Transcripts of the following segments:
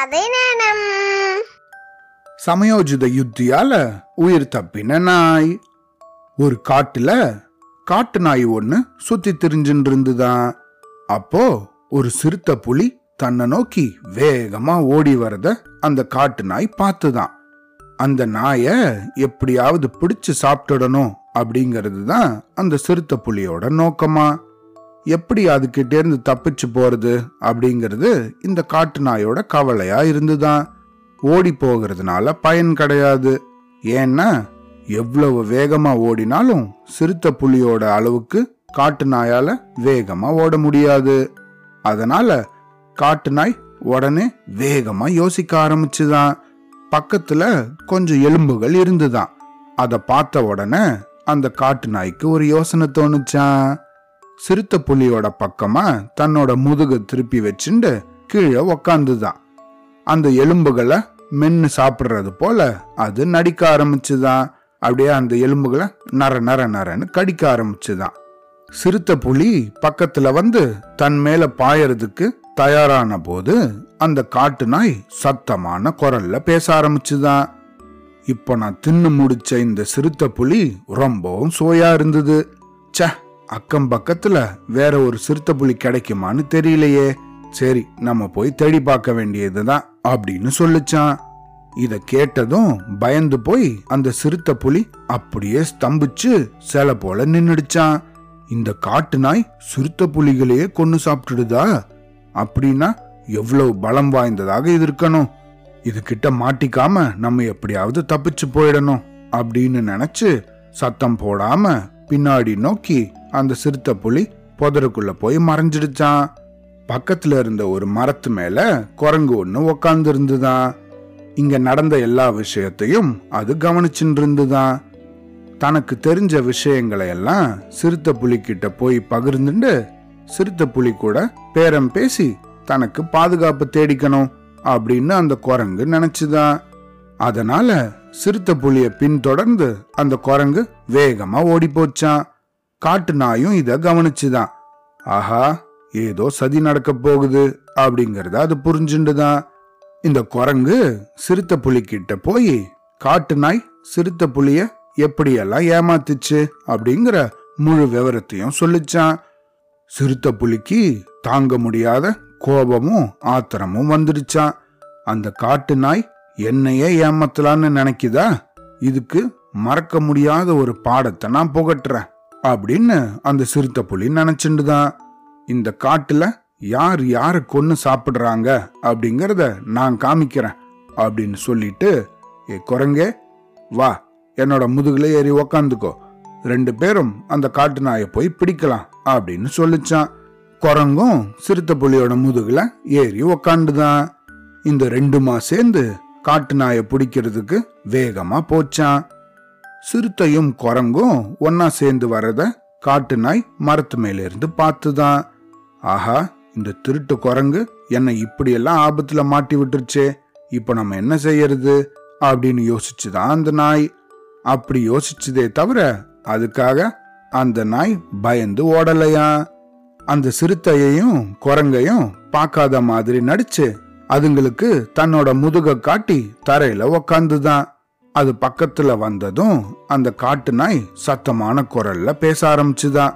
கதை சமயோஜித யுத்தியால உயிர் தப்பின நாய். ஒரு காட்டுல காட்டு நாய் ஒண்ணு சுத்தி திரிஞ்சுட்டு இருந்துதான் அப்போ ஒரு சிறுத்தை புலி தன்னை நோக்கி வேகமா ஓடி வரத அந்த காட்டு நாய் பார்த்துதான். அந்த நாய எப்படியாவது பிடிச்சு சாப்பிட்டுடணும் அப்படிங்கிறது தான் அந்த சிறுத்தை புலியோட நோக்கமா. எப்படி அதுக்கிட்டேருந்து தப்பிச்சு போறது அப்படிங்கிறது இந்த காட்டு நாயோட கவலையா இருந்துதான். ஓடி போகிறதுனால பயன் கிடையாது. ஏன்னா எவ்வளவு வேகமா ஓடினாலும் சிறுத்தை புலியோட அளவுக்கு காட்டு நாயால வேகமா ஓட முடியாது. அதனால காட்டு நாய் உடனே வேகமா யோசிக்க ஆரம்பிச்சுதான். பக்கத்துல கொஞ்சம் எலும்புகள் இருந்துதான். அதை பார்த்த உடனே அந்த காட்டு நாய்க்கு ஒரு யோசனை தோணுச்சான் சிறுத்தை புலியோட பக்கமா தன்னோட முதுக திருப்பி வச்சுண்டு கீழே உக்காந்துதான். அந்த எலும்புகளை மென்னு சாப்பிட்றது போல அது நடிக்க ஆரம்பிச்சுதான். அப்படியே அந்த எலும்புகளை நர நர நரன்னு கடிக்க ஆரம்பிச்சுதான். சிறுத்தை புலி பக்கத்துல வந்து தன் மேல பாயறதுக்கு தயாரான போது அந்த காட்டு நாய் சத்தமான குரல்ல பேச ஆரம்பிச்சுதான். இப்போ நான் தின்னு முடிச்ச இந்த சிறுத்தை புலி ரொம்பவும் சுவையா இருந்தது. ச்சே அக்கம் பக்கத்துல வேற ஒரு சிறுத்தை புலி கிடைக்குமான்னு தெரியலையே. சரி நம்ம போய் தேடி பார்க்க வேண்டியதுதான் அப்படின்னு சொல்லுச்சான். இத கேட்டதும் பயந்து போய் அந்த சிறுத்தை புலி அப்படியே ஸ்தம்பிச்சு சில போல நின்னுடுச்சான். இந்த காட்டு நாய் சிறுத்தை புலிகளையே கொன்னு சாப்பிட்டுடுதா? அப்படின்னா எவ்வளவு பலம் வாய்ந்ததாக இது இருக்கணும் இது கிட்ட மாட்டிக்காம நம்ம எப்படியாவது தப்பிச்சு போயிடணும் அப்படின்னு நினைச்சு சத்தம் போடாம பின்னாடி நோக்கி அந்த சிறுத்தை புலி புதருக்குள்ள போய் மறைஞ்சிடுச்சான் பக்கத்துல இருந்த ஒரு மரத்து மேல குரங்கு ஒன்று உக்காந்து இருந்துதான் இங்க நடந்த எல்லா விஷயத்தையும் அது கவனிச்சுட்டு இருந்துதான் தனக்கு தெரிஞ்ச விஷயங்களை எல்லாம் சிறுத்தை புலிக்கிட்ட போய் பகிர்ந்துண்டு சிறுத்தை புலி கூட பேரம் பேசி தனக்கு பாதுகாப்பு தேடிக்கணும் அப்படின்னு அந்த குரங்கு நினைச்சுதான் அதனால சிறுத்தை புலிய பின்தொடர்ந்து அந்த குரங்கு வேகமா ஓடி போச்சான் காட்டு நாயும் இத கவனிச்சுதான். ஆஹா ஏதோ சதி நடக்க போகுது அப்படிங்கறத அது புரிஞ்சுண்டுதான். இந்த குரங்கு சிறுத்தை புலி கிட்ட போய் காட்டு நாய் சிறுத்தை புலிய எப்படியெல்லாம் ஏமாத்துச்சு? அப்படிங்கிற முழு விவரத்தையும் சொல்லிச்சான். சிறுத்த புலிக்கு தாங்க முடியாத கோபமும் ஆத்திரமும் வந்துடுச்சான். அந்த காட்டு நாய் என்னையே ஏமாத்தலான்னு நினைக்குதா? இதுக்கு மறக்க முடியாத ஒரு பாடத்தை நான் புகட்டுறேன். அப்படின்னு அந்த சிறுத்தை புலி நினைச்சுண்டுதான் இந்த காட்டுல யார் யாரை கொன்னு சாப்பிடுறாங்க அப்படிங்கறத நான் காமிக்கிறேன் அப்படின்னு சொல்லிட்டு ஏ குரங்கே வா என்னோட முதுகுல ஏறி உக்காந்துக்கோ. ரெண்டு பேரும் அந்த காட்டு நாயை போய் பிடிக்கலாம் அப்படின்னு சொல்லிச்சான். குரங்கும் சிறுத்தை புலியோட முதுகுல ஏறி உக்காண்டுதான் இந்த ரெண்டுமா சேர்ந்து காட்டு நாயை பிடிக்கிறதுக்கு வேகமா போச்சான். சிறுத்தையும் குரங்கும் ஒன்னா சேர்ந்து வரத காட்டு நாய் மரத்து மேலிருந்து பார்த்துதான் ஆஹா இந்த திருட்டு குரங்கு என்னை இப்படியெல்லாம் ஆபத்துல மாட்டி விட்டுருச்சே. இப்போ நம்ம என்ன செய்யறது? அப்படின்னு யோசிச்சுதான் அந்த நாய். அப்படி யோசிச்சதே தவிர அதுக்காக அந்த நாய் பயந்து ஓடலையா? அந்த சிறுத்தையையும் குரங்கையும் பார்க்காத மாதிரி நடிச்சு அதுங்களுக்கு தன்னோட முதுக காட்டி தரையில உக்காந்துதான் அது பக்கத்துல வந்ததும் அந்த காட்டு நாய் சத்தமான குரல்ல பேச ஆரம்பிச்சுதான்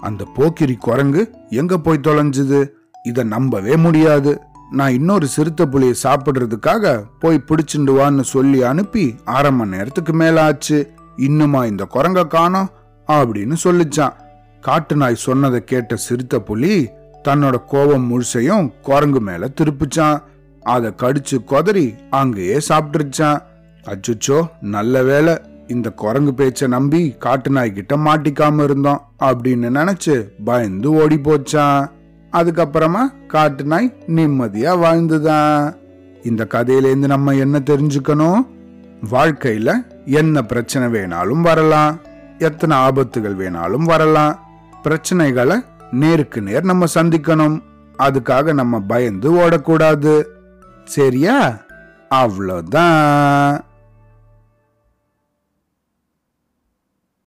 அந்த போக்கிரி குரங்கு எங்க போய் தொலைஞ்சுது? இத நம்பவே முடியாது. நான் இன்னொரு சிறுத்தை புலியை சாப்பிடுறதுக்காக போய் பிடிச்சிண்டு வான்னு சொல்லி அனுப்பி அரை மணி நேரத்துக்கு மேல ஆச்சு இன்னுமா இந்த குரங்க காணோம் அப்படின்னு சொல்லிச்சான். காட்டு நாய் சொன்னதை கேட்ட சிறுத்த புலி தன்னோட கோபம் முழுசையும் குரங்கு மேல திருப்பிச்சான். அதை கடிச்சு கொதறி அங்கேயே சாப்பிட்டுருச்சான். அச்சுச்சோ நல்ல வேளை இந்த குரங்கு பேச்சை நம்பி காட்டு நாய் மாட்டிக்காம இருந்தோம் அப்படின்னு நினைச்சு பயந்து ஓடி போச்சான். அதுக்கப்புறமா காட்டு நாய் நிம்மதியா வாழ்ந்துதான். இந்த கதையிலேருந்து நம்ம என்ன தெரிஞ்சுக்கணும்? வாழ்க்கையில என்ன பிரச்சனை வேணாலும் வரலாம். எத்தனை ஆபத்துகள் வேணாலும் வரலாம். பிரச்சனைகளை நேருக்கு நேர் நம்ம சந்திக்கணும். அதுக்காக நம்ம பயந்து ஓடக்கூடாது. சரியா? அவ்வளோதான்.